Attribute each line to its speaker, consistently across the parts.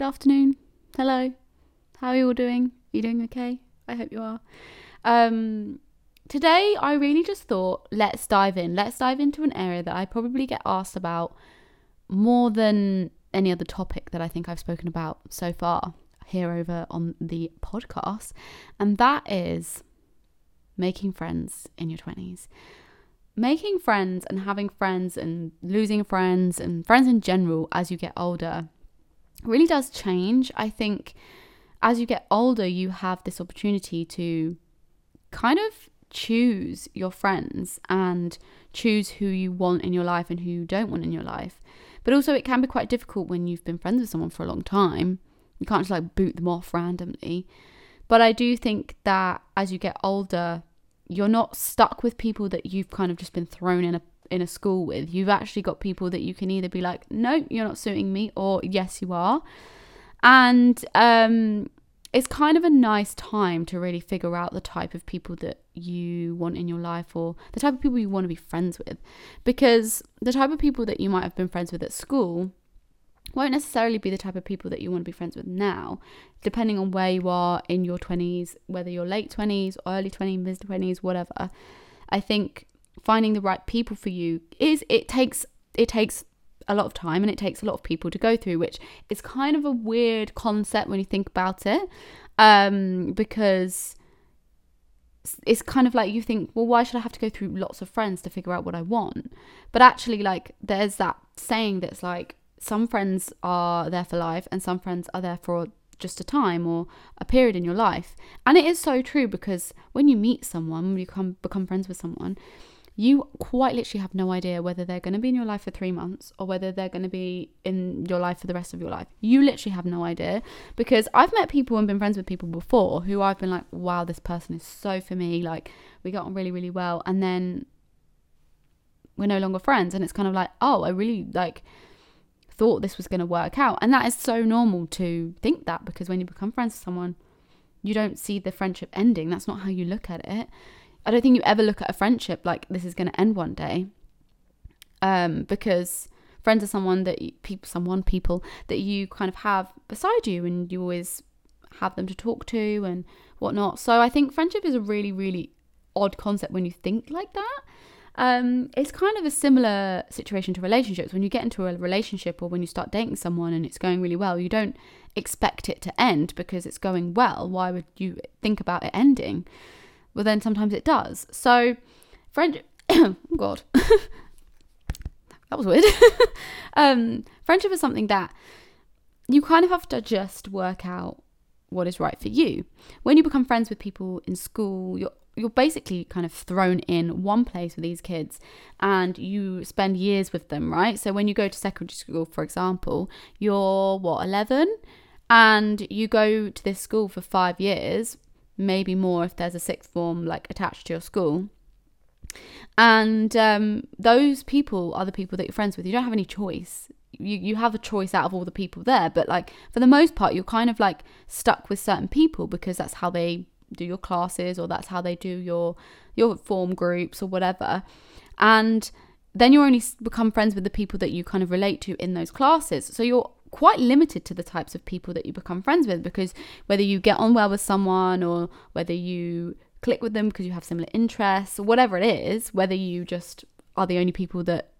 Speaker 1: good afternoon, hello. How are you all doing? Are you doing okay? I hope you are. Um, today, I really just thought, let's dive in. Let's dive into an area that I probably get asked about more than any other topic that I think I've spoken about so far here over on the podcast, and that is making friends in your 20s. Making friends and having friends and losing friends and friends in general as you get older really does change. I think as you get older, you have this opportunity to kind of choose your friends and choose who you want in your life and who you don't want in your life. But also, it can be quite difficult when you've been friends with someone for a long time. You can't just like boot them off randomly. But I do think that as you get older, you're not stuck with people that you've kind of just been thrown in a in a school with. You've actually got people that you can either be like, no, you're not suiting me, or yes, you are. And um, it's kind of a nice time to really figure out the type of people that you want in your life or the type of people you want to be friends with. Because the type of people that you might have been friends with at school won't necessarily be the type of people that you want to be friends with now, depending on where you are in your 20s, whether you're late 20s, early 20s, mid 20s, whatever. I think finding the right people for you is it takes it takes a lot of time and it takes a lot of people to go through, which is kind of a weird concept when you think about it. Um, because it's kind of like you think, well, why should I have to go through lots of friends to figure out what I want? But actually, like, there's that saying that's like, some friends are there for life and some friends are there for just a time or a period in your life. And it is so true because when you meet someone, when you come become friends with someone, you quite literally have no idea whether they're going to be in your life for three months or whether they're going to be in your life for the rest of your life. You literally have no idea because I've met people and been friends with people before who I've been like, wow, this person is so for me. Like, we got on really, really well. And then we're no longer friends. And it's kind of like, oh, I really like thought this was going to work out. And that is so normal to think that because when you become friends with someone, you don't see the friendship ending. That's not how you look at it. I don't think you ever look at a friendship like this is going to end one day. Um, because friends are someone that you, people, someone, people that you kind of have beside you, and you always have them to talk to and whatnot. So I think friendship is a really, really odd concept when you think like that. Um, it's kind of a similar situation to relationships. When you get into a relationship or when you start dating someone and it's going really well, you don't expect it to end because it's going well. Why would you think about it ending? Well, then sometimes it does. So, friend, oh God, that was weird. um, friendship is something that you kind of have to just work out what is right for you. When you become friends with people in school, you're you're basically kind of thrown in one place with these kids and you spend years with them, right? So when you go to secondary school, for example, you're what, 11? And you go to this school for five years, maybe more if there's a sixth form like attached to your school. And um, those people are the people that you're friends with. You don't have any choice. You, you have a choice out of all the people there, but like for the most part, you're kind of like stuck with certain people because that's how they do your classes or that's how they do your your form groups or whatever and then you only become friends with the people that you kind of relate to in those classes so you're quite limited to the types of people that you become friends with because whether you get on well with someone or whether you click with them because you have similar interests or whatever it is whether you just are the only people that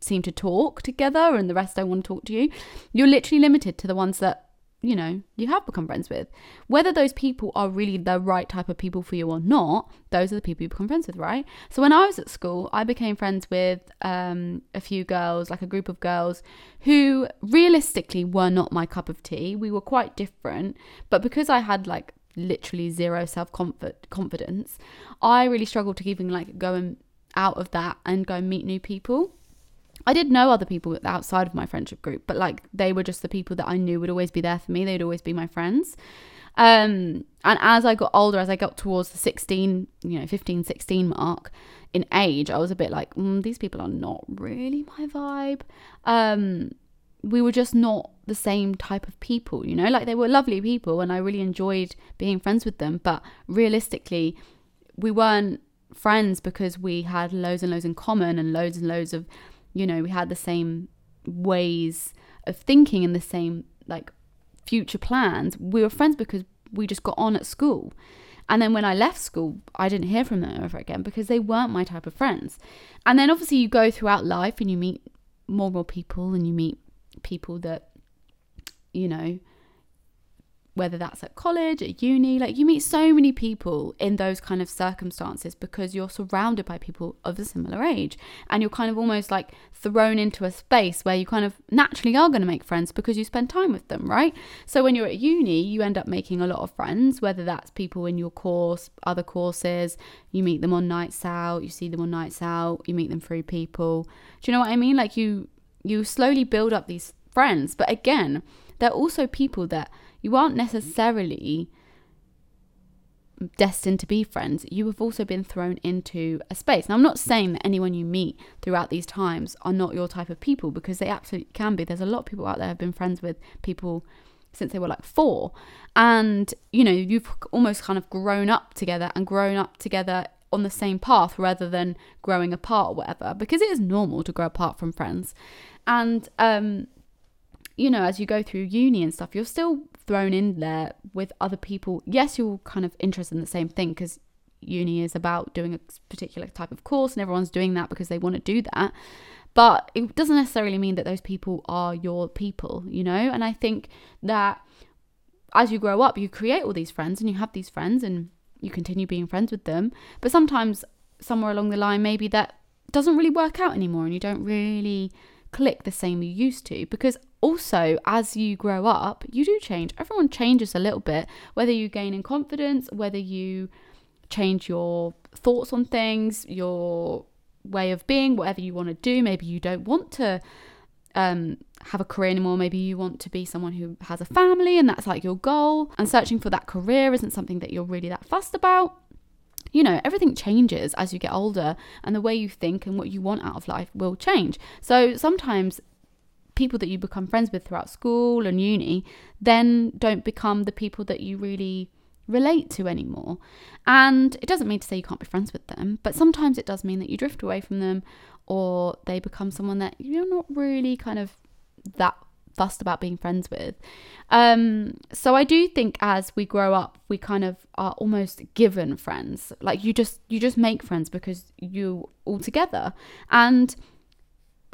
Speaker 1: seem to talk together and the rest don't want to talk to you you're literally limited to the ones that you know, you have become friends with. Whether those people are really the right type of people for you or not, those are the people you become friends with, right? So when I was at school, I became friends with um, a few girls, like a group of girls, who realistically were not my cup of tea. We were quite different, but because I had like literally zero self confidence, I really struggled to even like going out of that and go meet new people. I did know other people outside of my friendship group, but like they were just the people that I knew would always be there for me. They'd always be my friends. Um, and as I got older, as I got towards the 16, you know, 15, 16 mark in age, I was a bit like, mm, these people are not really my vibe. Um, we were just not the same type of people, you know, like they were lovely people and I really enjoyed being friends with them. But realistically, we weren't friends because we had loads and loads in common and loads and loads of you know, we had the same ways of thinking and the same like future plans. We were friends because we just got on at school. And then when I left school, I didn't hear from them ever again because they weren't my type of friends. And then obviously you go throughout life and you meet more and more people and you meet people that, you know, whether that's at college, at uni, like you meet so many people in those kind of circumstances because you're surrounded by people of a similar age and you're kind of almost like thrown into a space where you kind of naturally are going to make friends because you spend time with them, right? So when you're at uni, you end up making a lot of friends, whether that's people in your course, other courses, you meet them on nights out, you see them on nights out, you meet them through people. Do you know what I mean? Like you you slowly build up these friends, but again, they're also people that you aren't necessarily destined to be friends. You have also been thrown into a space. Now, I'm not saying that anyone you meet throughout these times are not your type of people because they absolutely can be. There's a lot of people out there who have been friends with people since they were like four. And, you know, you've almost kind of grown up together and grown up together on the same path rather than growing apart or whatever because it is normal to grow apart from friends. And, um, you know, as you go through uni and stuff, you're still thrown in there with other people. Yes, you're kind of interested in the same thing because uni is about doing a particular type of course and everyone's doing that because they want to do that. But it doesn't necessarily mean that those people are your people, you know? And I think that as you grow up, you create all these friends and you have these friends and you continue being friends with them. But sometimes, somewhere along the line, maybe that doesn't really work out anymore and you don't really click the same you used to because also as you grow up you do change. Everyone changes a little bit whether you gain in confidence whether you change your thoughts on things your way of being whatever you want to do. Maybe you don't want to um, have a career anymore. Maybe you want to be someone who has a family and that's like your goal. And searching for that career isn't something that you're really that fussed about you know, everything changes as you get older, and the way you think and what you want out of life will change. So sometimes people that you become friends with throughout school and uni then don't become the people that you really relate to anymore. And it doesn't mean to say you can't be friends with them, but sometimes it does mean that you drift away from them or they become someone that you're not really kind of that fussed about being friends with. Um, so I do think as we grow up, we kind of are almost given friends. Like you just you just make friends because you all together, and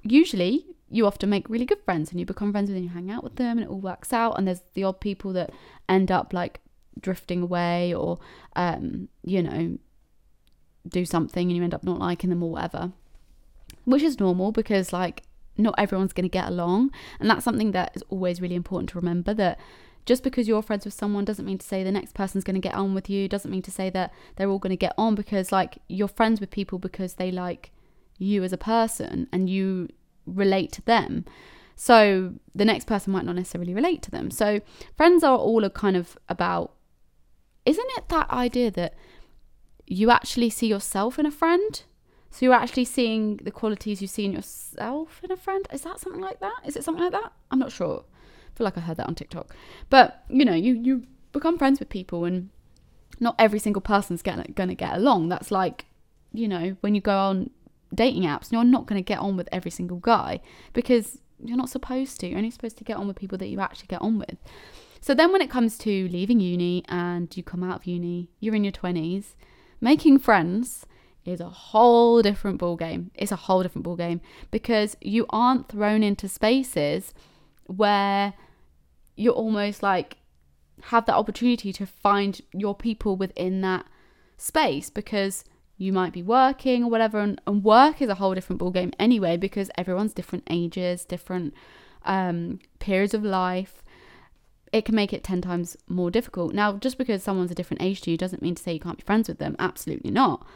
Speaker 1: usually you often make really good friends and you become friends with and you hang out with them and it all works out. And there's the odd people that end up like drifting away or um, you know do something and you end up not liking them or whatever which is normal because like not everyone's going to get along. And that's something that is always really important to remember that just because you're friends with someone doesn't mean to say the next person's going to get on with you, doesn't mean to say that they're all going to get on because, like, you're friends with people because they like you as a person and you relate to them. So the next person might not necessarily relate to them. So friends are all a kind of about, isn't it that idea that you actually see yourself in a friend? So you're actually seeing the qualities you see in yourself in a friend. Is that something like that? Is it something like that? I'm not sure. I feel like I heard that on TikTok. But you know, you you become friends with people, and not every single person's gonna gonna get along. That's like, you know, when you go on dating apps, you're not gonna get on with every single guy because you're not supposed to. You're only supposed to get on with people that you actually get on with. So then, when it comes to leaving uni and you come out of uni, you're in your 20s, making friends is a whole different ball game. It's a whole different ball game because you aren't thrown into spaces where you're almost like have that opportunity to find your people within that space because you might be working or whatever and, and work is a whole different ball game anyway because everyone's different ages different um, periods of life. It can make it 10 times more difficult. Now just because someone's a different age to you doesn't mean to say you can't be friends with them. Absolutely not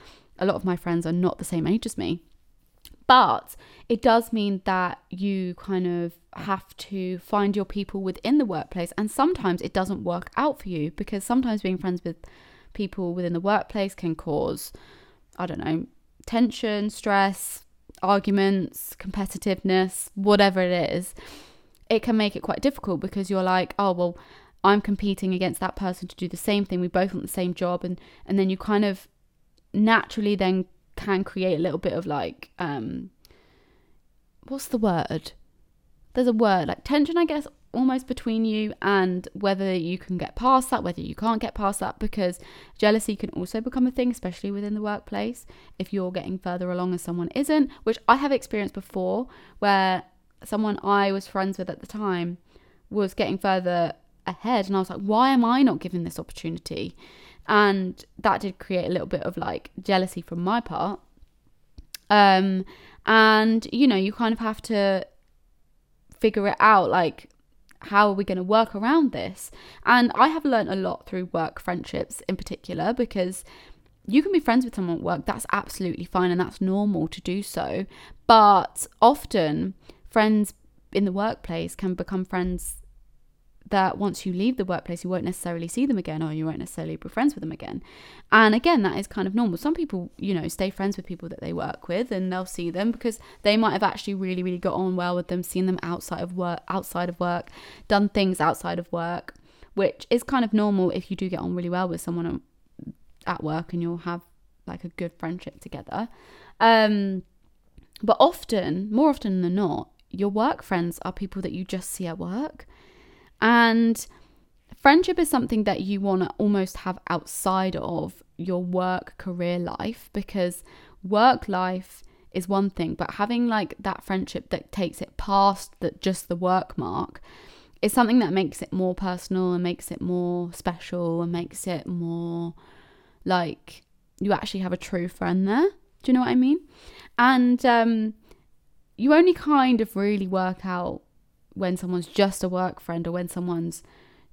Speaker 1: a lot of my friends are not the same age as me. But it does mean that you kind of have to find your people within the workplace. And sometimes it doesn't work out for you because sometimes being friends with people within the workplace can cause, I don't know, tension, stress, arguments, competitiveness, whatever it is. It can make it quite difficult because you're like, oh, well, I'm competing against that person to do the same thing. We both want the same job. And, and then you kind of naturally then can create a little bit of like um what's the word there's a word like tension i guess almost between you and whether you can get past that, whether you can't get past that, because jealousy can also become a thing, especially within the workplace, if you're getting further along and someone isn't, which I have experienced before where someone I was friends with at the time was getting further ahead and I was like, why am I not given this opportunity? And that did create a little bit of like jealousy from my part. Um, and you know, you kind of have to figure it out like how are we going to work around this? And I have learned a lot through work friendships in particular because you can be friends with someone at work, that's absolutely fine and that's normal to do so. But often, friends in the workplace can become friends that once you leave the workplace, you won't necessarily see them again or you won't necessarily be friends with them again. And again, that is kind of normal. Some people, you know, stay friends with people that they work with and they'll see them because they might have actually really, really got on well with them, seen them outside of work, outside of work, done things outside of work, which is kind of normal if you do get on really well with someone at work and you'll have like a good friendship together. Um, but often, more often than not, your work friends are people that you just see at work. And friendship is something that you want to almost have outside of your work career life because work life is one thing, but having like that friendship that takes it past that just the work mark is something that makes it more personal and makes it more special and makes it more like you actually have a true friend there. Do you know what I mean? And um, you only kind of really work out when someone's just a work friend or when someone's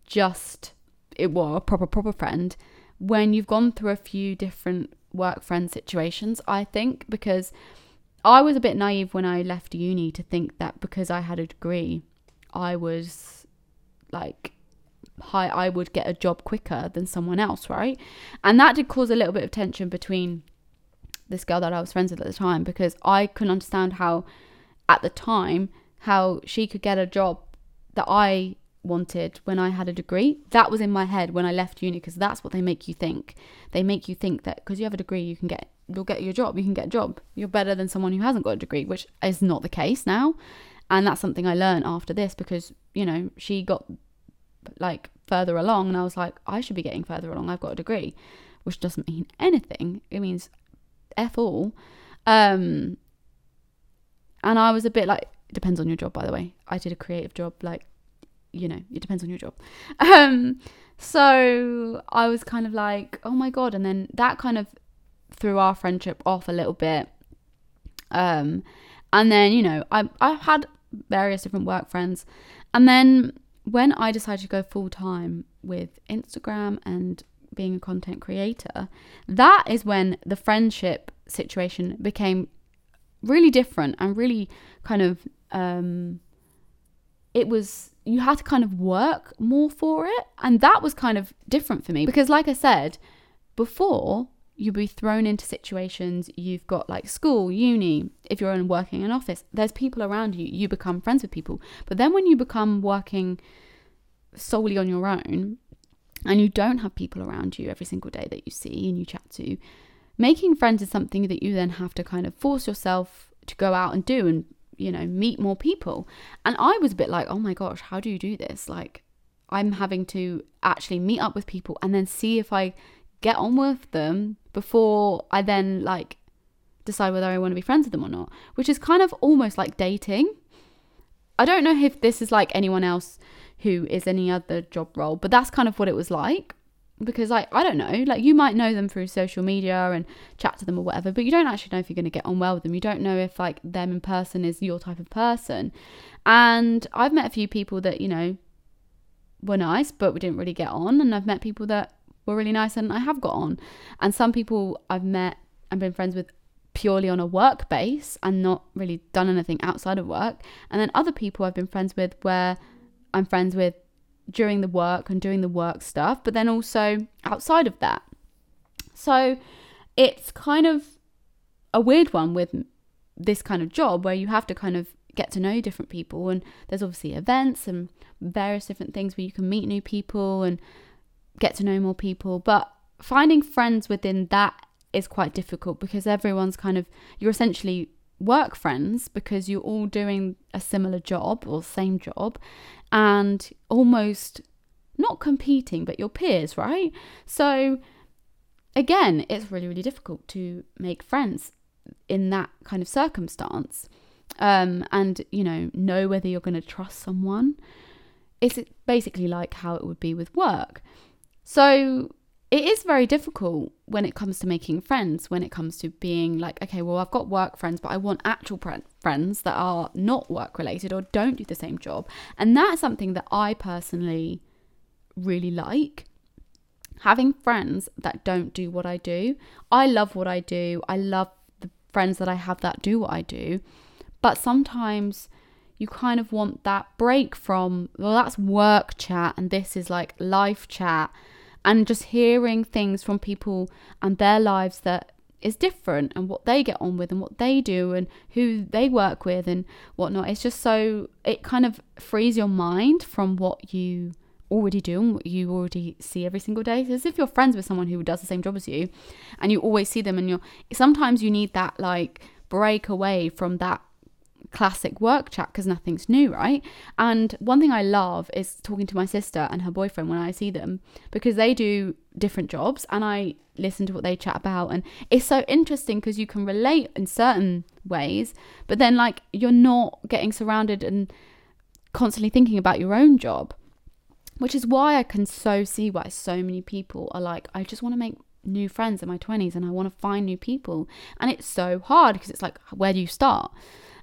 Speaker 1: just it a proper proper friend when you've gone through a few different work friend situations i think because i was a bit naive when i left uni to think that because i had a degree i was like high i would get a job quicker than someone else right? And that did cause a little bit of tension between this girl that i was friends with at the time because i couldn't understand how at the time how she could get a job that I wanted when I had a degree. That was in my head when I left uni because that's what they make you think. They make you think that because you have a degree, you can get you'll get your job. You can get a job. You're better than someone who hasn't got a degree, which is not the case now. And that's something I learned after this because you know she got like further along, and I was like, I should be getting further along. I've got a degree, which doesn't mean anything. It means f all. Um, and I was a bit like, it depends on your job, by the way. I did a creative job, like, you know, it depends on your job. Um, so I was kind of like, oh my God. And then that kind of threw our friendship off a little bit. Um, and then, you know, I, I've had various different work friends. And then when I decided to go full time with Instagram and being a content creator, that is when the friendship situation became really different and really kind of um, it was you had to kind of work more for it. And that was kind of different for me because like i said before you'd be thrown into situations you've got like school uni if you're in working in an office there's people around you you become friends with people. But then when you become working solely on your own and you don't have people around you every single day that you see and you chat to making friends is something that you then have to kind of force yourself to go out and do and you know, meet more people. And I was a bit like, oh my gosh, how do you do this? Like, I'm having to actually meet up with people and then see if I get on with them before I then like decide whether I want to be friends with them or not, which is kind of almost like dating. I don't know if this is like anyone else who is any other job role, but that's kind of what it was like because like I don't know, like you might know them through social media and chat to them or whatever, but you don't actually know if you're going to get on well with them. You don't know if like them in person is your type of person. And I've met a few people that, you know, were nice, but we didn't really get on, and I've met people that were really nice and I have got on. And some people I've met and been friends with purely on a work base and not really done anything outside of work. And then other people I've been friends with where I'm friends with during the work and doing the work stuff, but then also outside of that. So it's kind of a weird one with this kind of job where you have to kind of get to know different people and there's obviously events and various different things where you can meet new people and get to know more people but finding friends within that is quite difficult because everyone's kind of you're essentially work friends because you're all doing a similar job or same job and almost not competing, but your peers, right? So, again, it's really, really difficult to make friends in that kind of circumstance um, and, you know, know whether you're going to trust someone. It's basically like how it would be with work. So, it is very difficult when it comes to making friends, when it comes to being like, okay, well, I've got work friends, but I want actual friends that are not work related or don't do the same job. And that's something that I personally really like. Having friends that don't do what I do. I love what I do. I love the friends that I have that do what I do. But sometimes you kind of want that break from, well, that's work chat and this is like life chat. And just hearing things from people and their lives that is different and what they get on with and what they do and who they work with and whatnot. It's just so, it kind of frees your mind from what you already do and what you already see every single day. It's as if you're friends with someone who does the same job as you and you always see them and you're sometimes you need that like break away from that classic work chat because nothing's new, right? And one thing I love is talking to my sister and her boyfriend when I see them because they do different jobs and I listen to what they chat about and it's so interesting because you can relate in certain ways, but then like you're not getting surrounded and constantly thinking about your own job which is why I can so see why so many people are like, I just want to make new friends in my 20s and I want to find new people. And it's so hard because it's like, where do you start?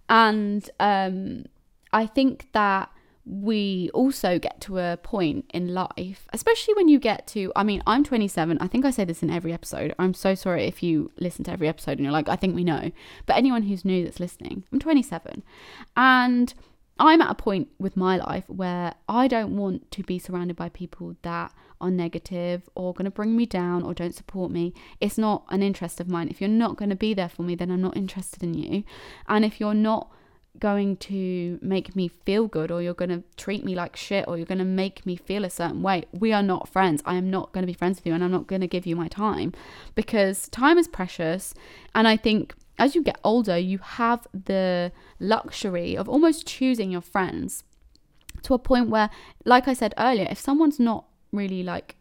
Speaker 1: And um, I think that we also get to a point in life, especially when you get to, I mean, I'm 27. I think I say this in every episode. I'm so sorry if you listen to every episode and you're like, I think we know. But anyone who's new that's listening, I'm 27. And I'm at a point with my life where I don't want to be surrounded by people that are negative or going to bring me down or don't support me. It's not an interest of mine. If you're not going to be there for me, then I'm not interested in you. And if you're not going to make me feel good or you're going to treat me like shit or you're going to make me feel a certain way, we are not friends. I am not going to be friends with you and I'm not going to give you my time because time is precious. And I think as you get older, you have the luxury of almost choosing your friends to a point where, like I said earlier, if someone's not really like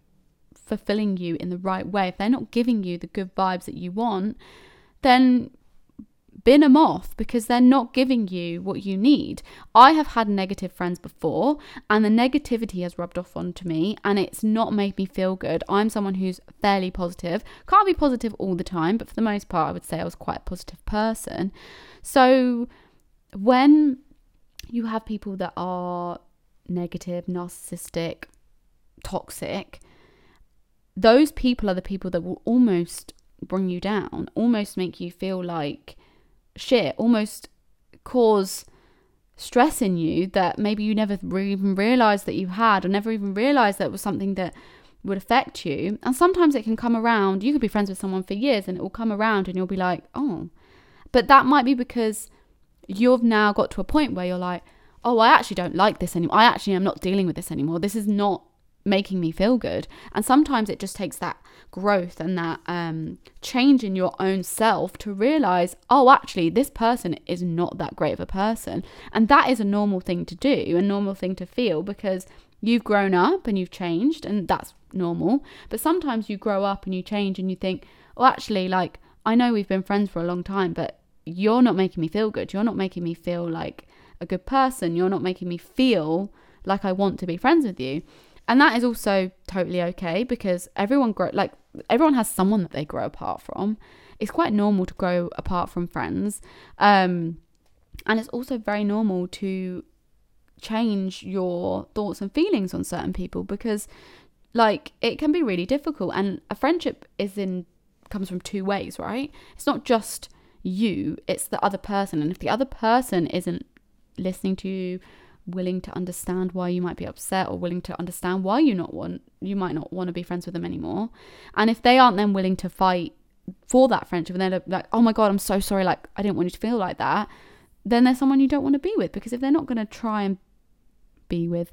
Speaker 1: fulfilling you in the right way, if they're not giving you the good vibes that you want, then bin them off because they're not giving you what you need. I have had negative friends before, and the negativity has rubbed off onto me, and it's not made me feel good. I'm someone who's fairly positive, can't be positive all the time, but for the most part, I would say I was quite a positive person. So when you have people that are negative, narcissistic, toxic, those people are the people that will almost bring you down, almost make you feel like shit almost cause stress in you that maybe you never even realized that you had or never even realized that was something that would affect you. And sometimes it can come around. You could be friends with someone for years and it will come around and you'll be like, oh. But that might be because you've now got to a point where you're like, oh, I actually don't like this anymore. I actually am not dealing with this anymore. This is not making me feel good. And sometimes it just takes that growth and that um, change in your own self to realize, oh, actually, this person is not that great of a person. And that is a normal thing to do, a normal thing to feel because you've grown up and you've changed, and that's normal. But sometimes you grow up and you change and you think, oh, actually, like, I know we've been friends for a long time, but you're not making me feel good. You're not making me feel like a good person. You're not making me feel like I want to be friends with you and that is also totally okay because everyone grow like everyone has someone that they grow apart from. It's quite normal to grow apart from friends um and it's also very normal to change your thoughts and feelings on certain people because like it can be really difficult and a friendship is in comes from two ways right? It's not just you it's the other person and if the other person isn't listening to you willing to understand why you might be upset or willing to understand why you not want you might not want to be friends with them anymore. And if they aren't then willing to fight for that friendship and they're like oh my god i'm so sorry like i didn't want you to feel like that then there's someone you don't want to be with because if they're not going to try and be with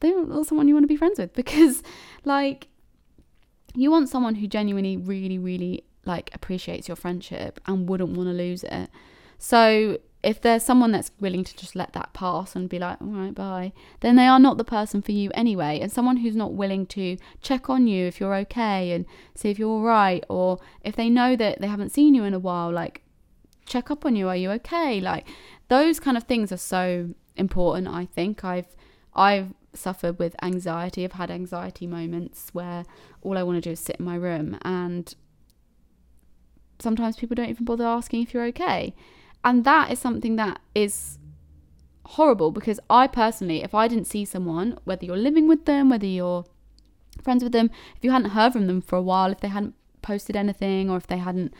Speaker 1: they're not someone you want to be friends with because like you want someone who genuinely really really like appreciates your friendship and wouldn't want to lose it. So if there's someone that's willing to just let that pass and be like, all right, bye, then they are not the person for you anyway. And someone who's not willing to check on you if you're okay and see if you're all right, or if they know that they haven't seen you in a while, like check up on you, are you okay? Like those kind of things are so important. I think I've I've suffered with anxiety. I've had anxiety moments where all I want to do is sit in my room and sometimes people don't even bother asking if you're okay. And that is something that is horrible because I personally, if I didn't see someone, whether you're living with them, whether you're friends with them, if you hadn't heard from them for a while, if they hadn't posted anything or if they hadn't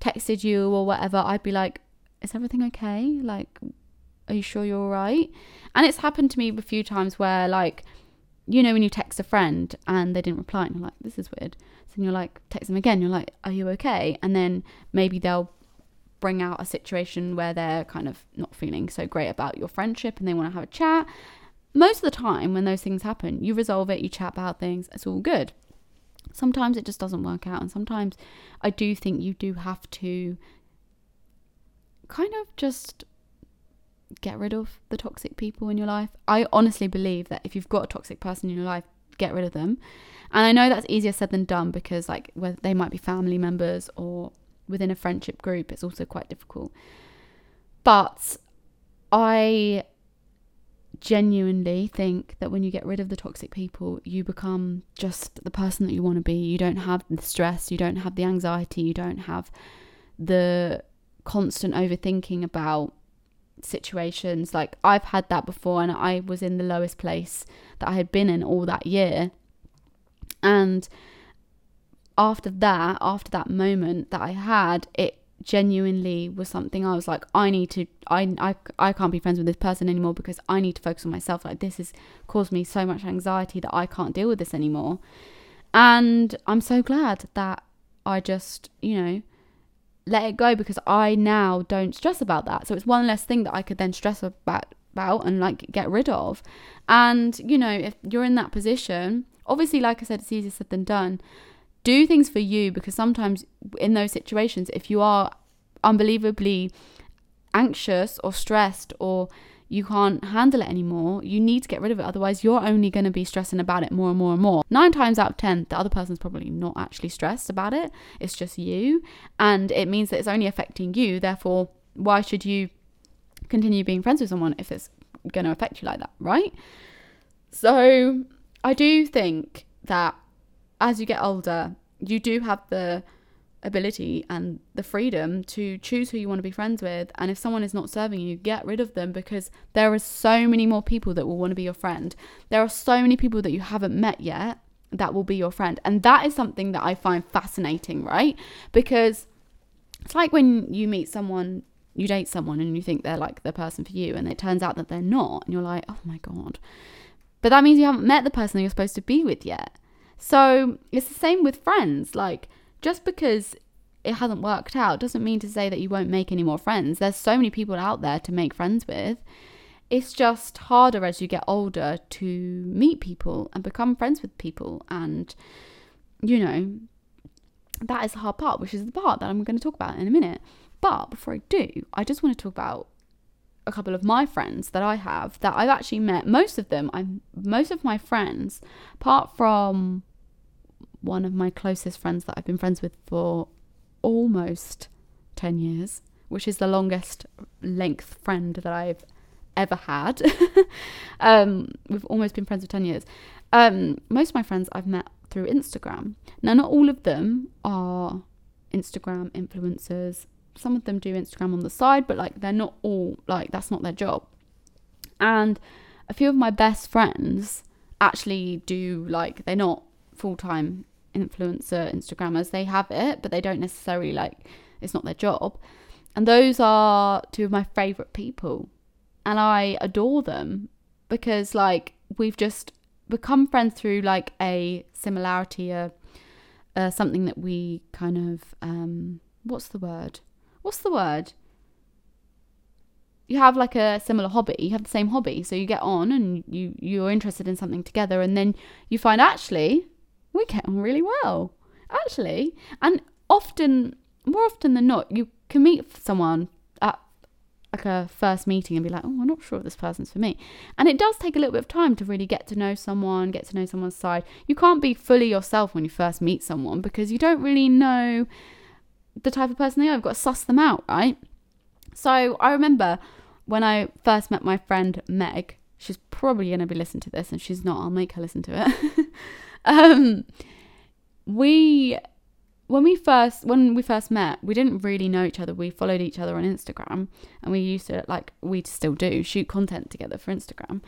Speaker 1: texted you or whatever, I'd be like, is everything okay? Like, are you sure you're all right? And it's happened to me a few times where, like, you know, when you text a friend and they didn't reply, and you're like, this is weird. So you're like, text them again, you're like, are you okay? And then maybe they'll bring out a situation where they're kind of not feeling so great about your friendship and they want to have a chat. Most of the time, when those things happen, you resolve it, you chat about things, it's all good. Sometimes it just doesn't work out, and sometimes I do think you do have to kind of just get rid of the toxic people in your life. I honestly believe that if you've got a toxic person in your life, get rid of them. And I know that's easier said than done because like they might be family members or within a friendship group, it's also quite difficult. But I genuinely think that when you get rid of the toxic people, you become just the person that you want to be. You don't have the stress, you don't have the anxiety, you don't have the constant overthinking about situations. Like I've had that before, and I was in the lowest place that I had been in all that year. And after that, after that moment that I had, it genuinely was something I was like, I need to, I, I, I can't be friends with this person anymore because I need to focus on myself. Like, this has caused me so much anxiety that I can't deal with this anymore. And I'm so glad that I just, you know, let it go because I now don't stress about that. So it's one less thing that I could then stress about about and like get rid of. And you know, if you're in that position, obviously like I said it's easier said than done do things for you because sometimes in those situations, if you are unbelievably anxious or stressed or you can't handle it anymore, you need to get rid of it. Otherwise, you're only going to be stressing about it more and more and more. Nine times out of 10, the other person's probably not actually stressed about it. It's just you. And it means that it's only affecting you. Therefore, why should you continue being friends with someone if it's going to affect you like that, right? So, I do think that as you get older, you do have the ability and the freedom to choose who you want to be friends with. And if someone is not serving you, get rid of them because there are so many more people that will want to be your friend. There are so many people that you haven't met yet that will be your friend. And that is something that I find fascinating, right? Because it's like when you meet someone, you date someone and you think they're like the person for you, and it turns out that they're not. And you're like, oh my God. But that means you haven't met the person that you're supposed to be with yet. So it's the same with friends. Like, just because it hasn't worked out doesn't mean to say that you won't make any more friends. There's so many people out there to make friends with. It's just harder as you get older to meet people and become friends with people. And, you know, that is the hard part, which is the part that I'm going to talk about in a minute. But before I do, I just want to talk about a couple of my friends that I have that I've actually met. Most of them, I'm most of my friends, apart from one of my closest friends that I've been friends with for almost 10 years, which is the longest length friend that I've ever had. um, we've almost been friends for 10 years. Um, most of my friends I've met through Instagram. Now, not all of them are Instagram influencers some of them do Instagram on the side, but like they're not all like that's not their job. And a few of my best friends actually do like they're not full time influencer Instagrammers. They have it, but they don't necessarily like it's not their job. And those are two of my favorite people. And I adore them because like we've just become friends through like a similarity, a, uh, something that we kind of um what's the word? what's the word? You have like a similar hobby. You have the same hobby, so you get on and you you're interested in something together, and then you find actually we get on really well, actually, and often more often than not, you can meet someone at like a first meeting and be like, oh, I'm not sure if this person's for me. And it does take a little bit of time to really get to know someone, get to know someone's side. You can't be fully yourself when you first meet someone because you don't really know the type of person they are. You've got to suss them out, right? So I remember when I first met my friend Meg, she's probably going to be listening to this and she's not, I'll make her listen to it. um, we when we first when we first met we didn't really know each other. We followed each other on instagram and we used to like we still do shoot content together for instagram.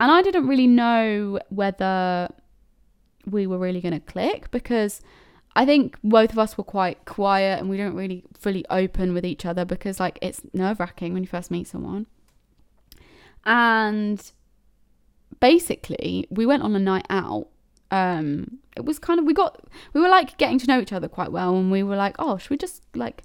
Speaker 1: And i didn't really know whether we were really going to click because i think both of us were quite quiet and we don't really fully open with each other because like it's nerve-wracking when you first meet someone. And basically we went on a night out um it was kind of we got we were like getting to know each other quite well and we were like oh should we just like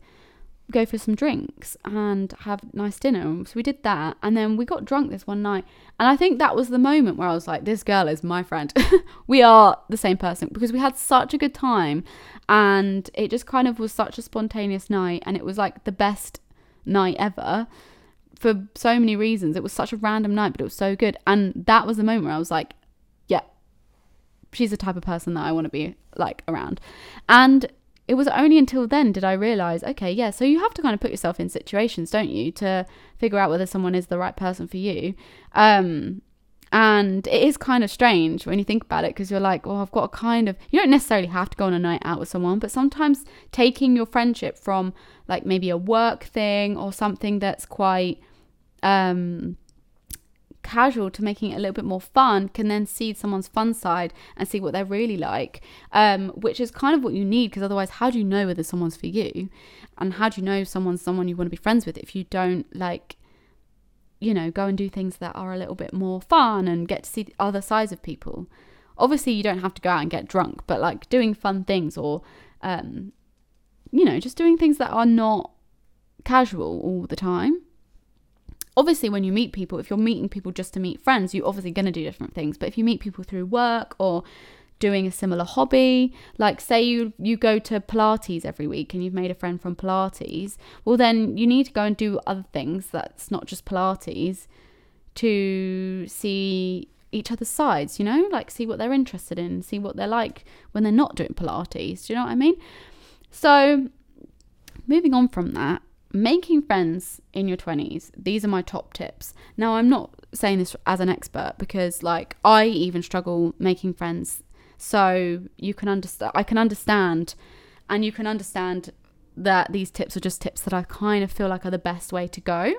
Speaker 1: go for some drinks and have nice dinner? So we did that and then we got drunk this one night and i think that was the moment where i was like this girl is my friend. We are the same person because we had such a good time and it just kind of was such a spontaneous night and it was like the best night ever for so many reasons. It was such a random night but it was so good and that was the moment where i was like she's the type of person that I want to be like around. And it was only until then did I realize, okay, yeah, so you have to kind of put yourself in situations, don't you, to figure out whether someone is the right person for you. Um, and it is kind of strange when you think about it because you're like, well, I've got a kind of, you don't necessarily have to go on a night out with someone, but sometimes taking your friendship from like maybe a work thing or something that's quite, um, casual to making it a little bit more fun can then see someone's fun side and see what they're really like um, which is kind of what you need because otherwise how do you know whether someone's for you? And how do you know someone's someone you want to be friends with if you don't like you know go and do things that are a little bit more fun and get to see other sides of people? Obviously you don't have to go out and get drunk but like doing fun things or um, you know just doing things that are not casual all the time obviously when you meet people if you're meeting people just to meet friends you're obviously going to do different things. But if you meet people through work or doing a similar hobby like say you you go to pilates every week and you've made a friend from pilates well then you need to go and do other things that's not just pilates to see each other's sides you know? Like see what they're interested in see what they're like when they're not doing pilates do you know what i mean? So moving on from that making friends in your 20s these are my top tips. Now i'm not saying this as an expert because like i even struggle making friends. So you can understand i can understand and you can understand that these tips are just tips that i kind of feel like are the best way to go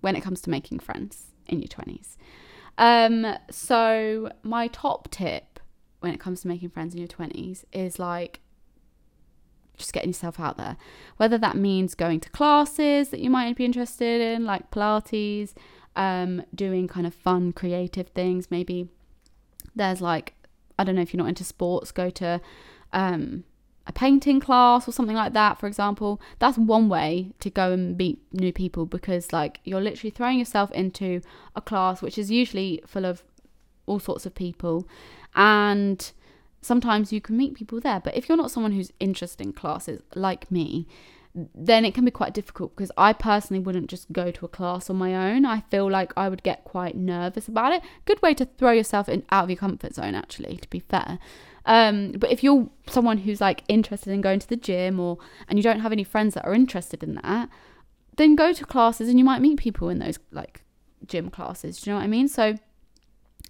Speaker 1: when it comes to making friends in your 20s um so my top tip when it comes to making friends in your 20s is like just getting yourself out there. Whether that means going to classes that you might be interested in, like Pilates, um, doing kind of fun, creative things. Maybe there's like, I don't know if you're not into sports, go to um, a painting class or something like that, for example. That's one way to go and meet new people because, like, you're literally throwing yourself into a class which is usually full of all sorts of people and sometimes you can meet people there. But if you're not someone who's interested in classes like me, then it can be quite difficult because I personally wouldn't just go to a class on my own. I feel like I would get quite nervous about it. Good way to throw yourself in out of your comfort zone, actually, to be fair. Um, but if you're someone who's like interested in going to the gym or and you don't have any friends that are interested in that, then go to classes and you might meet people in those like gym classes. Do you know what I mean? So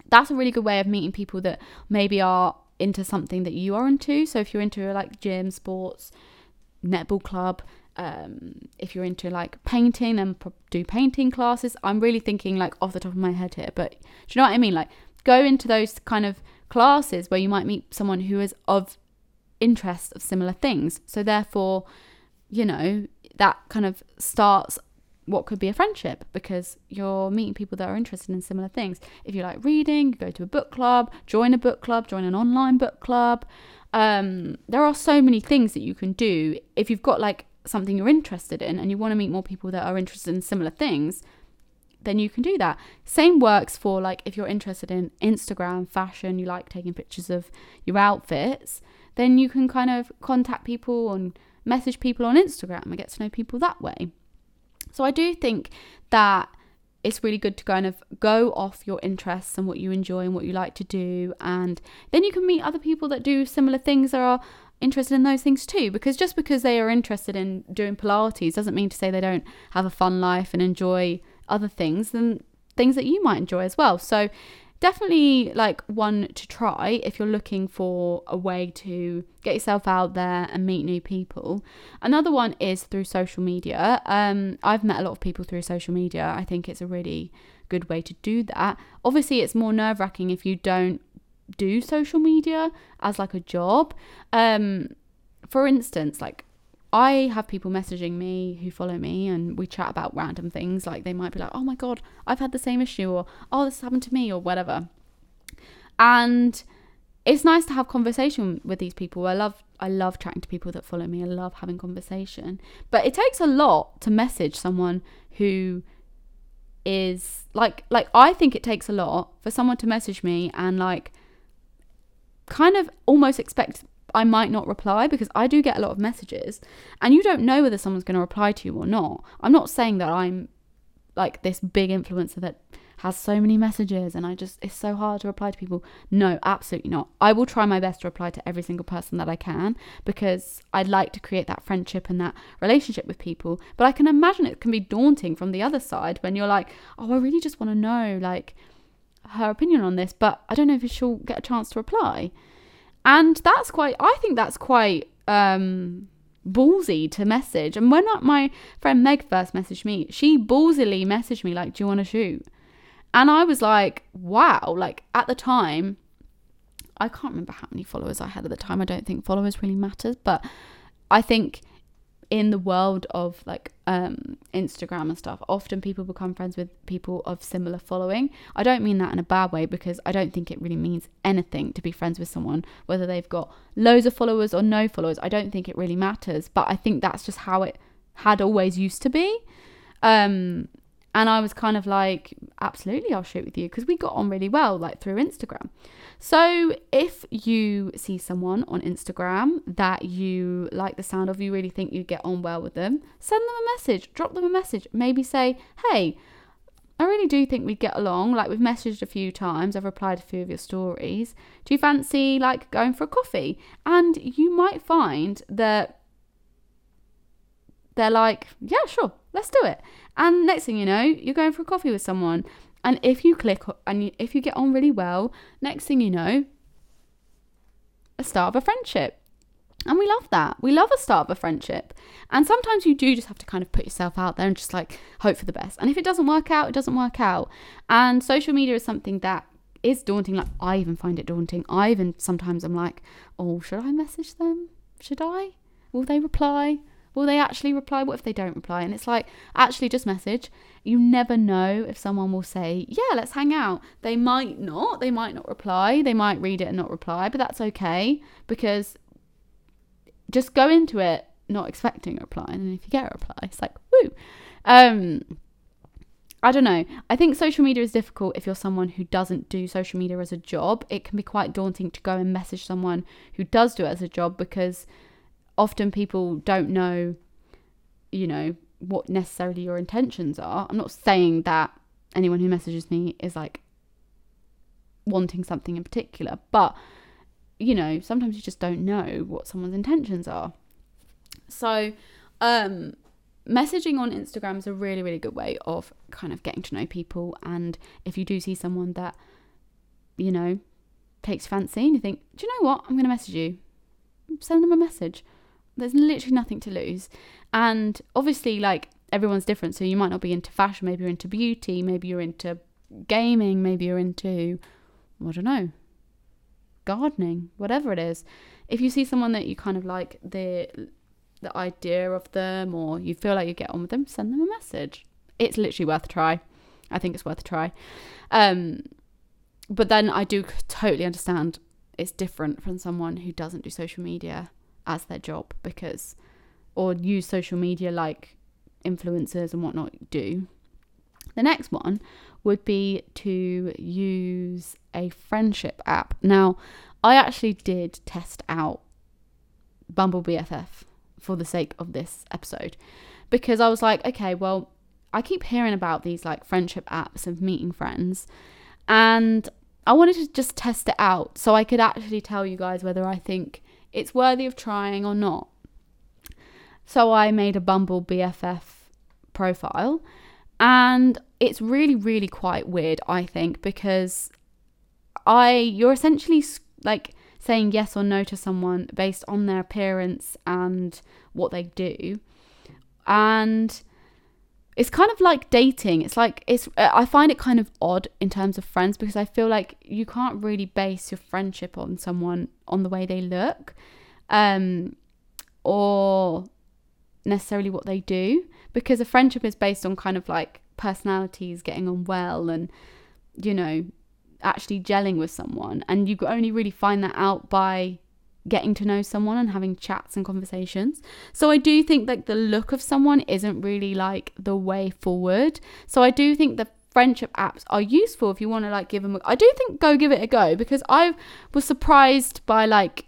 Speaker 1: that's a really good way of meeting people that maybe are into something that you are into. So if you're into like gym, sports, netball club, um, if you're into like painting, then do painting classes. I'm really thinking like off the top of my head here, but do you know what I mean? Like go into those kind of classes where you might meet someone who is of interest of similar things. So therefore, you know, that kind of starts what could be a friendship because you're meeting people that are interested in similar things. If you like reading, go to a book club, join a book club, join an online book club. Um, there are so many things that you can do if you've got like something you're interested in and you want to meet more people that are interested in similar things then you can do that same works for like if you're interested in instagram fashion you like taking pictures of your outfits then you can kind of contact people and message people on instagram and get to know people that way So I do think that it's really good to kind of go off your interests and what you enjoy and what you like to do and then you can meet other people that do similar things that are interested in those things too because just because they are interested in doing pilates doesn't mean to say they don't have a fun life and enjoy other things and things that you might enjoy as well. So definitely like one to try if you're looking for a way to get yourself out there and meet new people. Another one is through social media. Um, I've met a lot of people through social media. I think it's a really good way to do that. Obviously, it's more nerve wracking if you don't do social media as like a job. Um, for instance, like I have people messaging me who follow me and we chat about random things. Like they might be like, oh my God, I've had the same issue, or oh, this happened to me, or whatever. And it's nice to have conversation with these people. I love I love chatting to people that follow me. I love having conversation. But it takes a lot to message someone who is like like I think it takes a lot for someone to message me and like kind of almost expect I might not reply because I do get a lot of messages and you don't know whether someone's going to reply to you or not. I'm not saying that I'm like this big influencer that has so many messages and I just it's so hard to reply to people. No, absolutely not. I will try my best to reply to every single person that I can because I'd like to create that friendship and that relationship with people. But I can imagine it can be daunting from the other side when you're like, "Oh, I really just want to know like her opinion on this, but I don't know if she'll get a chance to reply." And that's quite, I think that's quite um, ballsy to message. And when my friend Meg first messaged me, she ballsily messaged me, like, do you want to shoot? And I was like, wow. Like, at the time, I can't remember how many followers I had at the time. I don't think followers really matters, but I think in the world of like um, Instagram and stuff, often people become friends with people of similar following. I don't mean that in a bad way because I don't think it really means anything to be friends with someone, whether they've got loads of followers or no followers. I don't think it really matters, but I think that's just how it had always used to be. Um, and I was kind of like, absolutely, I'll shoot with you because we got on really well, like through Instagram. So, if you see someone on Instagram that you like the sound of, you really think you get on well with them, send them a message, drop them a message. Maybe say, hey, I really do think we'd get along. Like, we've messaged a few times, I've replied a few of your stories. Do you fancy like going for a coffee? And you might find that they're like, yeah, sure, let's do it. And next thing you know, you're going for a coffee with someone. And if you click and if you get on really well, next thing you know, a start of a friendship. And we love that. We love a start of a friendship. And sometimes you do just have to kind of put yourself out there and just like hope for the best. And if it doesn't work out, it doesn't work out. And social media is something that is daunting. Like I even find it daunting. I even sometimes I'm like, oh, should I message them? Should I? Will they reply? Will they actually reply? What if they don't reply? And it's like, actually, just message. You never know if someone will say, yeah, let's hang out. They might not. They might not reply. They might read it and not reply, but that's okay because just go into it not expecting a reply. And if you get a reply, it's like, woo. Um, I don't know. I think social media is difficult if you're someone who doesn't do social media as a job. It can be quite daunting to go and message someone who does do it as a job because often people don't know, you know, what necessarily your intentions are. I'm not saying that anyone who messages me is like wanting something in particular, but you know, sometimes you just don't know what someone's intentions are. So, um, messaging on Instagram is a really, really good way of kind of getting to know people. And if you do see someone that, you know, takes fancy and you think, do you know what? I'm going to message you, send them a message. There's literally nothing to lose. And obviously, like everyone's different. So you might not be into fashion. Maybe you're into beauty. Maybe you're into gaming. Maybe you're into, I don't know, gardening, whatever it is. If you see someone that you kind of like the the idea of them or you feel like you get on with them, send them a message. It's literally worth a try. I think it's worth a try. Um, but then I do totally understand it's different from someone who doesn't do social media as their job because, or use social media like influencers and whatnot do. The next one would be to use a friendship app. Now, I actually did test out Bumble BFF for the sake of this episode because I was like, okay, well, I keep hearing about these like friendship apps of meeting friends, and I wanted to just test it out so I could actually tell you guys whether I think it's worthy of trying or not. So I made a Bumble BFF profile, and it's really, really quite weird, I think, because I you're essentially like saying yes or no to someone based on their appearance and what they do. And it's kind of like dating. It's like it's I find it kind of odd in terms of friends because I feel like you can't really base your friendship on someone on the way they look um or necessarily what they do because a friendship is based on kind of like personalities getting on well and you know actually gelling with someone and you only really find that out by getting to know someone and having chats and conversations. So I do think like the look of someone isn't really like the way forward. So I do think the friendship apps are useful if you want to like give them a, I do think go give it a go because I was surprised by like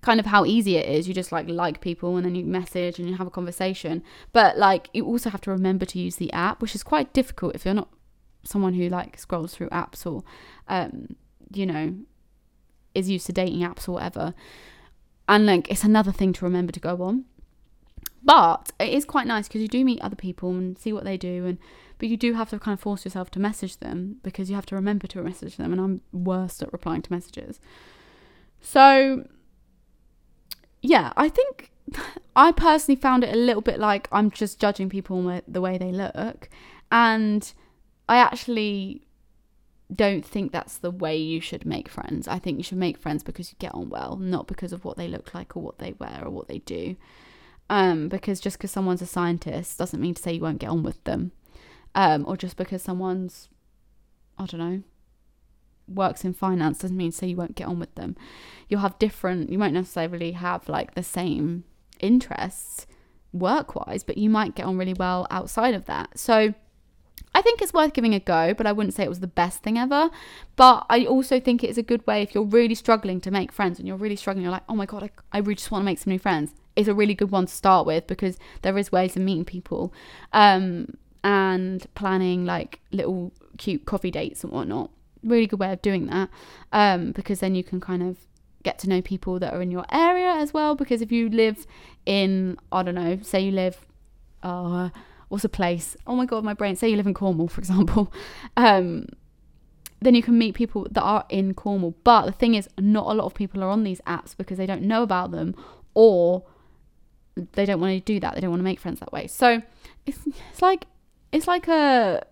Speaker 1: kind of how easy it is. You just like like people and then you message and you have a conversation. But like you also have to remember to use the app, which is quite difficult if you're not someone who like scrolls through apps or um you know is used to dating apps or whatever. And like it's another thing to remember to go on. But it is quite nice because you do meet other people and see what they do and but you do have to kind of force yourself to message them because you have to remember to message them and i'm worst at replying to messages. So yeah i think i personally found it a little bit like i'm just judging people the way they look. And I actually don't think that's the way you should make friends. I think you should make friends because you get on well, not because of what they look like or what they wear or what they do. Um, because just because someone's a scientist doesn't mean to say you won't get on with them. Um, or just because someone's, I don't know, works in finance doesn't mean to say you won't get on with them. You'll have different, you won't necessarily have like the same interests work wise, but you might get on really well outside of that. So, I think it's worth giving a go, but I wouldn't say it was the best thing ever. But I also think it's a good way if you're really struggling to make friends and you're really struggling, you're like, oh my God, I, I really just want to make some new friends. It's a really good one to start with because there is ways of meeting people um, and planning like little cute coffee dates and whatnot. Really good way of doing that um, because then you can kind of get to know people that are in your area as well. Because if you live in, I don't know, say you live, uh, what's a place? Oh my god, my brain. Say you live in Cornwall, for example. Um, then you can meet people that are in Cornwall. But the thing is, not a lot of people are on these apps because they don't know about them or they don't want to do that. They don't want to make friends that way. So it's, it's like it's like a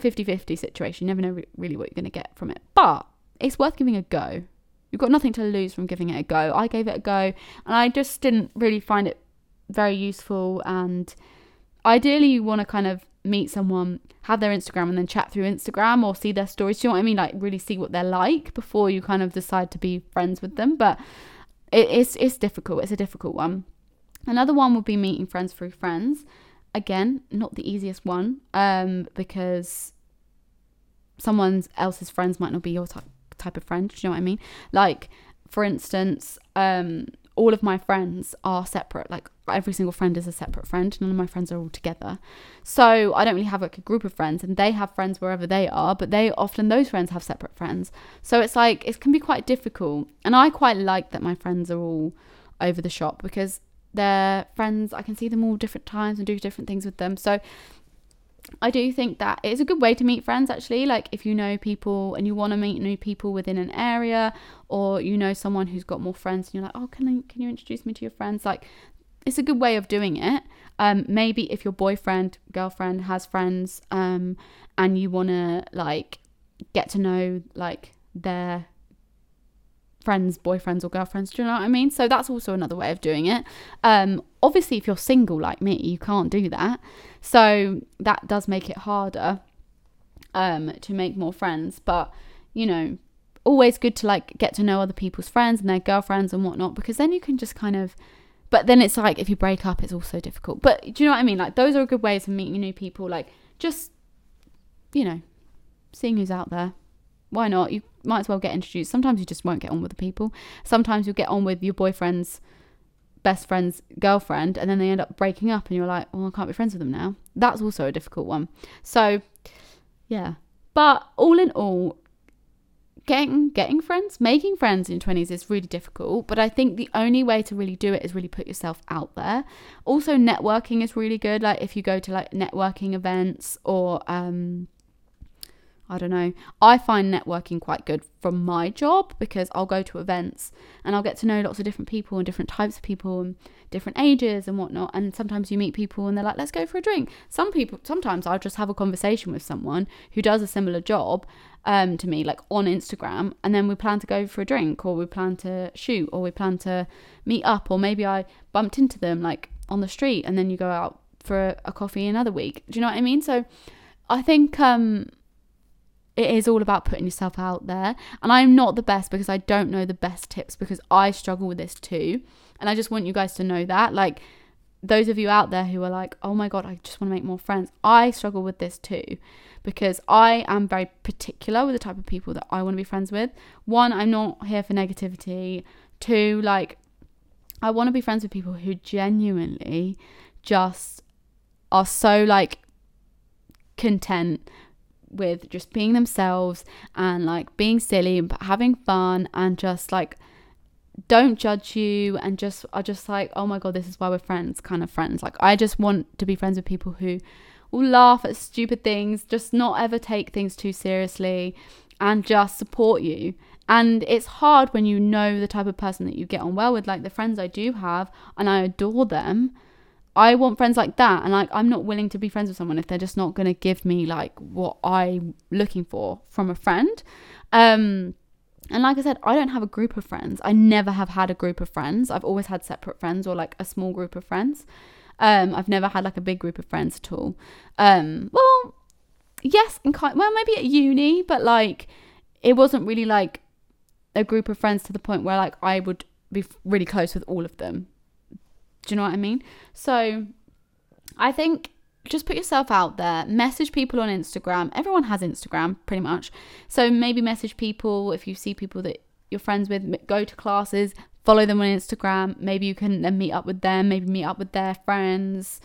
Speaker 1: 50-50 situation. You never know really what you're going to get from it. But it's worth giving a go. You've got nothing to lose from giving it a go. I gave it a go and I just didn't really find it very useful and ideally you want to kind of meet someone, have their Instagram and then chat through Instagram or see their stories. Do you know what I mean? Like really see what they're like before you kind of decide to be friends with them. But it, it's it's difficult. It's a difficult one. Another one would be meeting friends through friends. Again, not the easiest one, um, because someone else's friends might not be your type type of friend. Do you know what I mean? Like, for instance, um, all of my friends are separate. Like every single friend is a separate friend. None of my friends are all together. So I don't really have like a group of friends and they have friends wherever they are, but they often those friends have separate friends. So it's like it can be quite difficult. And I quite like that my friends are all over the shop because they're friends. I can see them all different times and do different things with them. So I do think that it's a good way to meet friends actually. Like if you know people and you want to meet new people within an area, or you know someone who's got more friends, and you're like, oh, can I, can you introduce me to your friends? Like it's a good way of doing it. Um, maybe if your boyfriend, girlfriend has friends, um, and you want to like get to know like their friends, boyfriends, or girlfriends. Do you know what I mean? So that's also another way of doing it. Um, obviously, if you're single like me, you can't do that. So that does make it harder um, to make more friends. But, you know, always good to like get to know other people's friends and their girlfriends and whatnot because then you can just kind of. But then it's like if you break up, it's also difficult. But do you know what I mean? Like, those are good ways of meeting new people. Like, just, you know, seeing who's out there why not? You might as well get introduced. Sometimes you just won't get on with the people. Sometimes you'll get on with your boyfriend's best friend's girlfriend and then they end up breaking up and you're like, well, I can't be friends with them now. That's also a difficult one. So, yeah. But all in all, getting getting friends, making friends in 20s is really difficult, but I think the only way to really do it is really put yourself out there. Also networking is really good like if you go to like networking events or um I don't know. I find networking quite good from my job because I'll go to events and I'll get to know lots of different people and different types of people and different ages and whatnot. And sometimes you meet people and they're like, let's go for a drink. Some people, sometimes I'll just have a conversation with someone who does a similar job um, to me, like on Instagram, and then we plan to go for a drink or we plan to shoot or we plan to meet up or maybe I bumped into them like on the street and then you go out for a, a coffee another week. Do you know what I mean? So I think um it is all about putting yourself out there. And I'm not the best because I don't know the best tips because I struggle with this too. And I just want you guys to know that. Like, those of you out there who are like, oh my God, I just want to make more friends. I struggle with this too because I am very particular with the type of people that I want to be friends with. One, I'm not here for negativity. Two, like, I want to be friends with people who genuinely just are so like content with just being themselves and like being silly and having fun and just like don't judge you and just are just like oh my god this is why we're friends kind of friends. Like i just want to be friends with people who will laugh at stupid things just not ever take things too seriously and just support you. And it's hard when you know the type of person that you get on well with like the friends i do have and i adore them I want friends like that, and like I'm not willing to be friends with someone if they're just not going to give me like what I'm looking for from a friend. Um, and like I said, I don't have a group of friends. I never have had a group of friends. I've always had separate friends or like a small group of friends. Um, I've never had like a big group of friends at all. Um, well, yes, and kind well maybe at uni, but like it wasn't really like a group of friends to the point where like I would be really close with all of them. Do you know what I mean? So I think just put yourself out there, message people on Instagram. Everyone has Instagram pretty much. So maybe message people if you see people that you're friends with, go to classes, follow them on Instagram. Maybe you can then meet up with them, maybe meet up with their friends.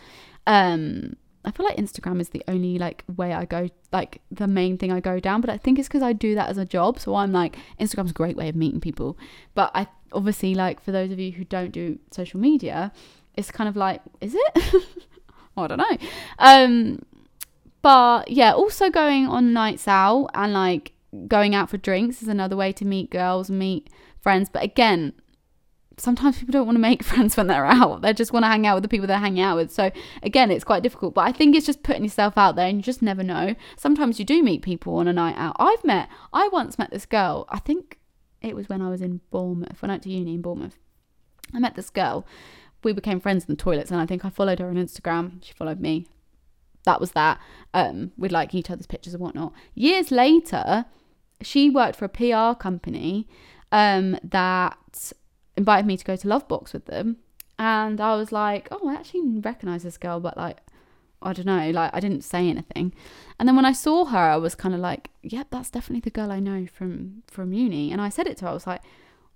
Speaker 1: Um I feel like Instagram is the only like way I go like the main thing I go down, but I think it's because I do that as a job. So I'm like Instagram's a great way of meeting people. But I obviously like for those of you who don't do social media, it's kind of like, is it? I don't know. Um, but yeah, also going on nights out and like going out for drinks is another way to meet girls, meet friends. But again, sometimes people don't want to make friends when they're out. They just want to hang out with the people they're hanging out with. So again, it's quite difficult. But I think it's just putting yourself out there and you just never know. Sometimes you do meet people on a night out. I've met, I once met this girl, I think it was when I was in Bournemouth, when I went to uni in Bournemouth. I met this girl we became friends in the toilets and I think I followed her on Instagram. She followed me. That was that. Um, we'd like each other's pictures and whatnot. Years later, she worked for a PR company um, that invited me to go to Lovebox with them. And I was like, oh, I actually recognize this girl, but like, I don't know, like I didn't say anything. And then when I saw her, I was kind of like, yep, that's definitely the girl I know from from uni. And I said it to her. I was like,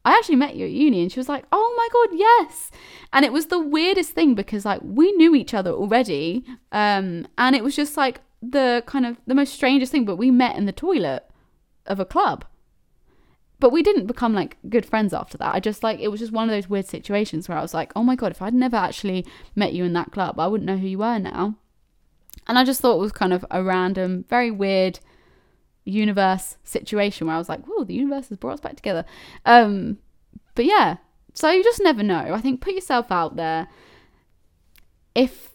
Speaker 1: I actually met you at uni. And she was like, oh my God, yes. And it was the weirdest thing because like we knew each other already. Um, and it was just like the kind of the most strangest thing, but we met in the toilet of a club. But we didn't become like good friends after that. I just like, it was just one of those weird situations where I was like, oh my God, if I'd never actually met you in that club, I wouldn't know who you were now. And I just thought it was kind of a random, very weird universe situation where I was like, whoa, the universe has brought us back together. Um, but yeah, so you just never know. I think put yourself out there. If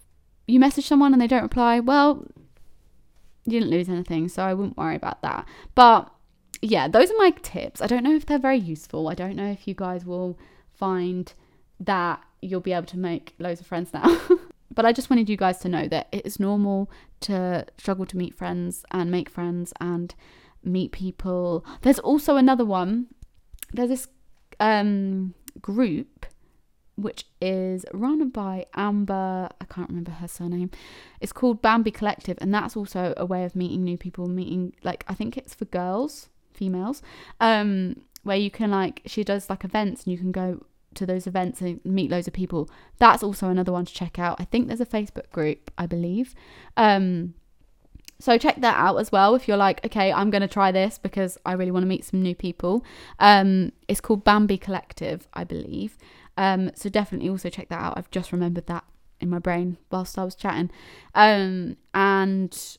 Speaker 1: you message someone and they don't reply, well, you didn't lose anything, so I wouldn't worry about that. But yeah, those are my tips. I don't know if they're very useful. I don't know if you guys will find that you'll be able to make loads of friends now. But I just wanted you guys to know that it is normal to struggle to meet friends and make friends and meet people. There's also another one. There's this um, group which is run by Amber. I can't remember her surname. It's called Bambi Collective, and that's also a way of meeting new people. Meeting like I think it's for girls, females, um, where you can like she does like events and you can go to those events and meet loads of people. That's also another one to check out. I think there's a Facebook group, I believe. Um, so check that out as well if you're like, okay, I'm going to try this because I really want to meet some new people. Um, it's called Bambi Collective, I believe. Um, so definitely also check that out. I've just remembered that in my brain whilst I was chatting. Um, and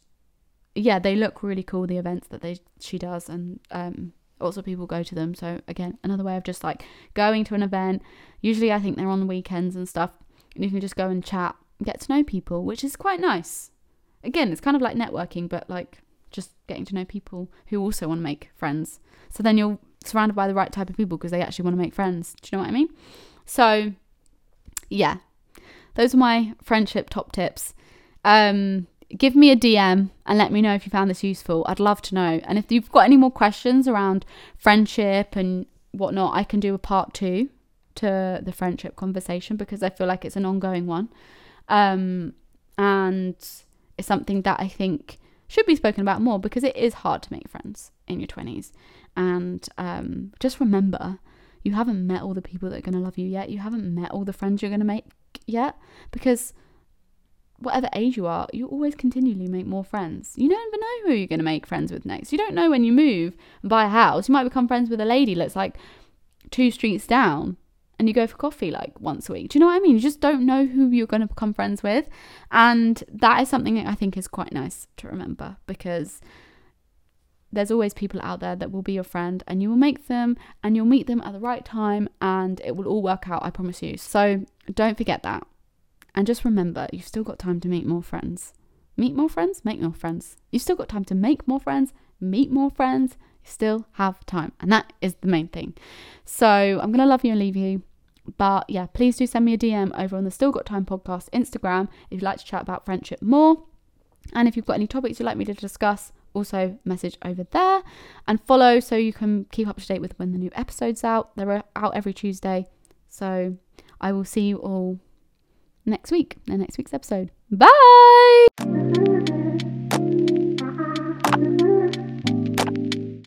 Speaker 1: yeah, they look really cool. The events that they she does, and um, lots of people go to them. So again, another way of just like going to an event. Usually, I think they're on the weekends and stuff, and you can just go and chat, get to know people, which is quite nice. Again, it's kind of like networking, but like just getting to know people who also want to make friends. So then you're surrounded by the right type of people because they actually want to make friends. Do you know what I mean? So, yeah, those are my friendship top tips. Um, give me a DM and let me know if you found this useful. I'd love to know. And if you've got any more questions around friendship and whatnot, I can do a part two to the friendship conversation because I feel like it's an ongoing one. Um, and it's something that I think should be spoken about more because it is hard to make friends in your 20s. And um, just remember, you haven't met all the people that are going to love you yet. You haven't met all the friends you're going to make yet because whatever age you are, you always continually make more friends. You never know who you're going to make friends with next. You don't know when you move and buy a house, you might become friends with a lady that's like two streets down and you go for coffee like once a week. Do you know what I mean? You just don't know who you're going to become friends with. And that is something that I think is quite nice to remember because there's always people out there that will be your friend and you will make them and you'll meet them at the right time and it will all work out, I promise you. So don't forget that. And just remember, you've still got time to meet more friends. Meet more friends, make more friends. You've still got time to make more friends, meet more friends. You still have time. And that is the main thing. So I'm going to love you and leave you. But yeah, please do send me a DM over on the Still Got Time podcast Instagram if you'd like to chat about friendship more. And if you've got any topics you'd like me to discuss, also message over there and follow so you can keep up to date with when the new episode's out. They're out every Tuesday. So I will see you all next week in next week's episode. Bye!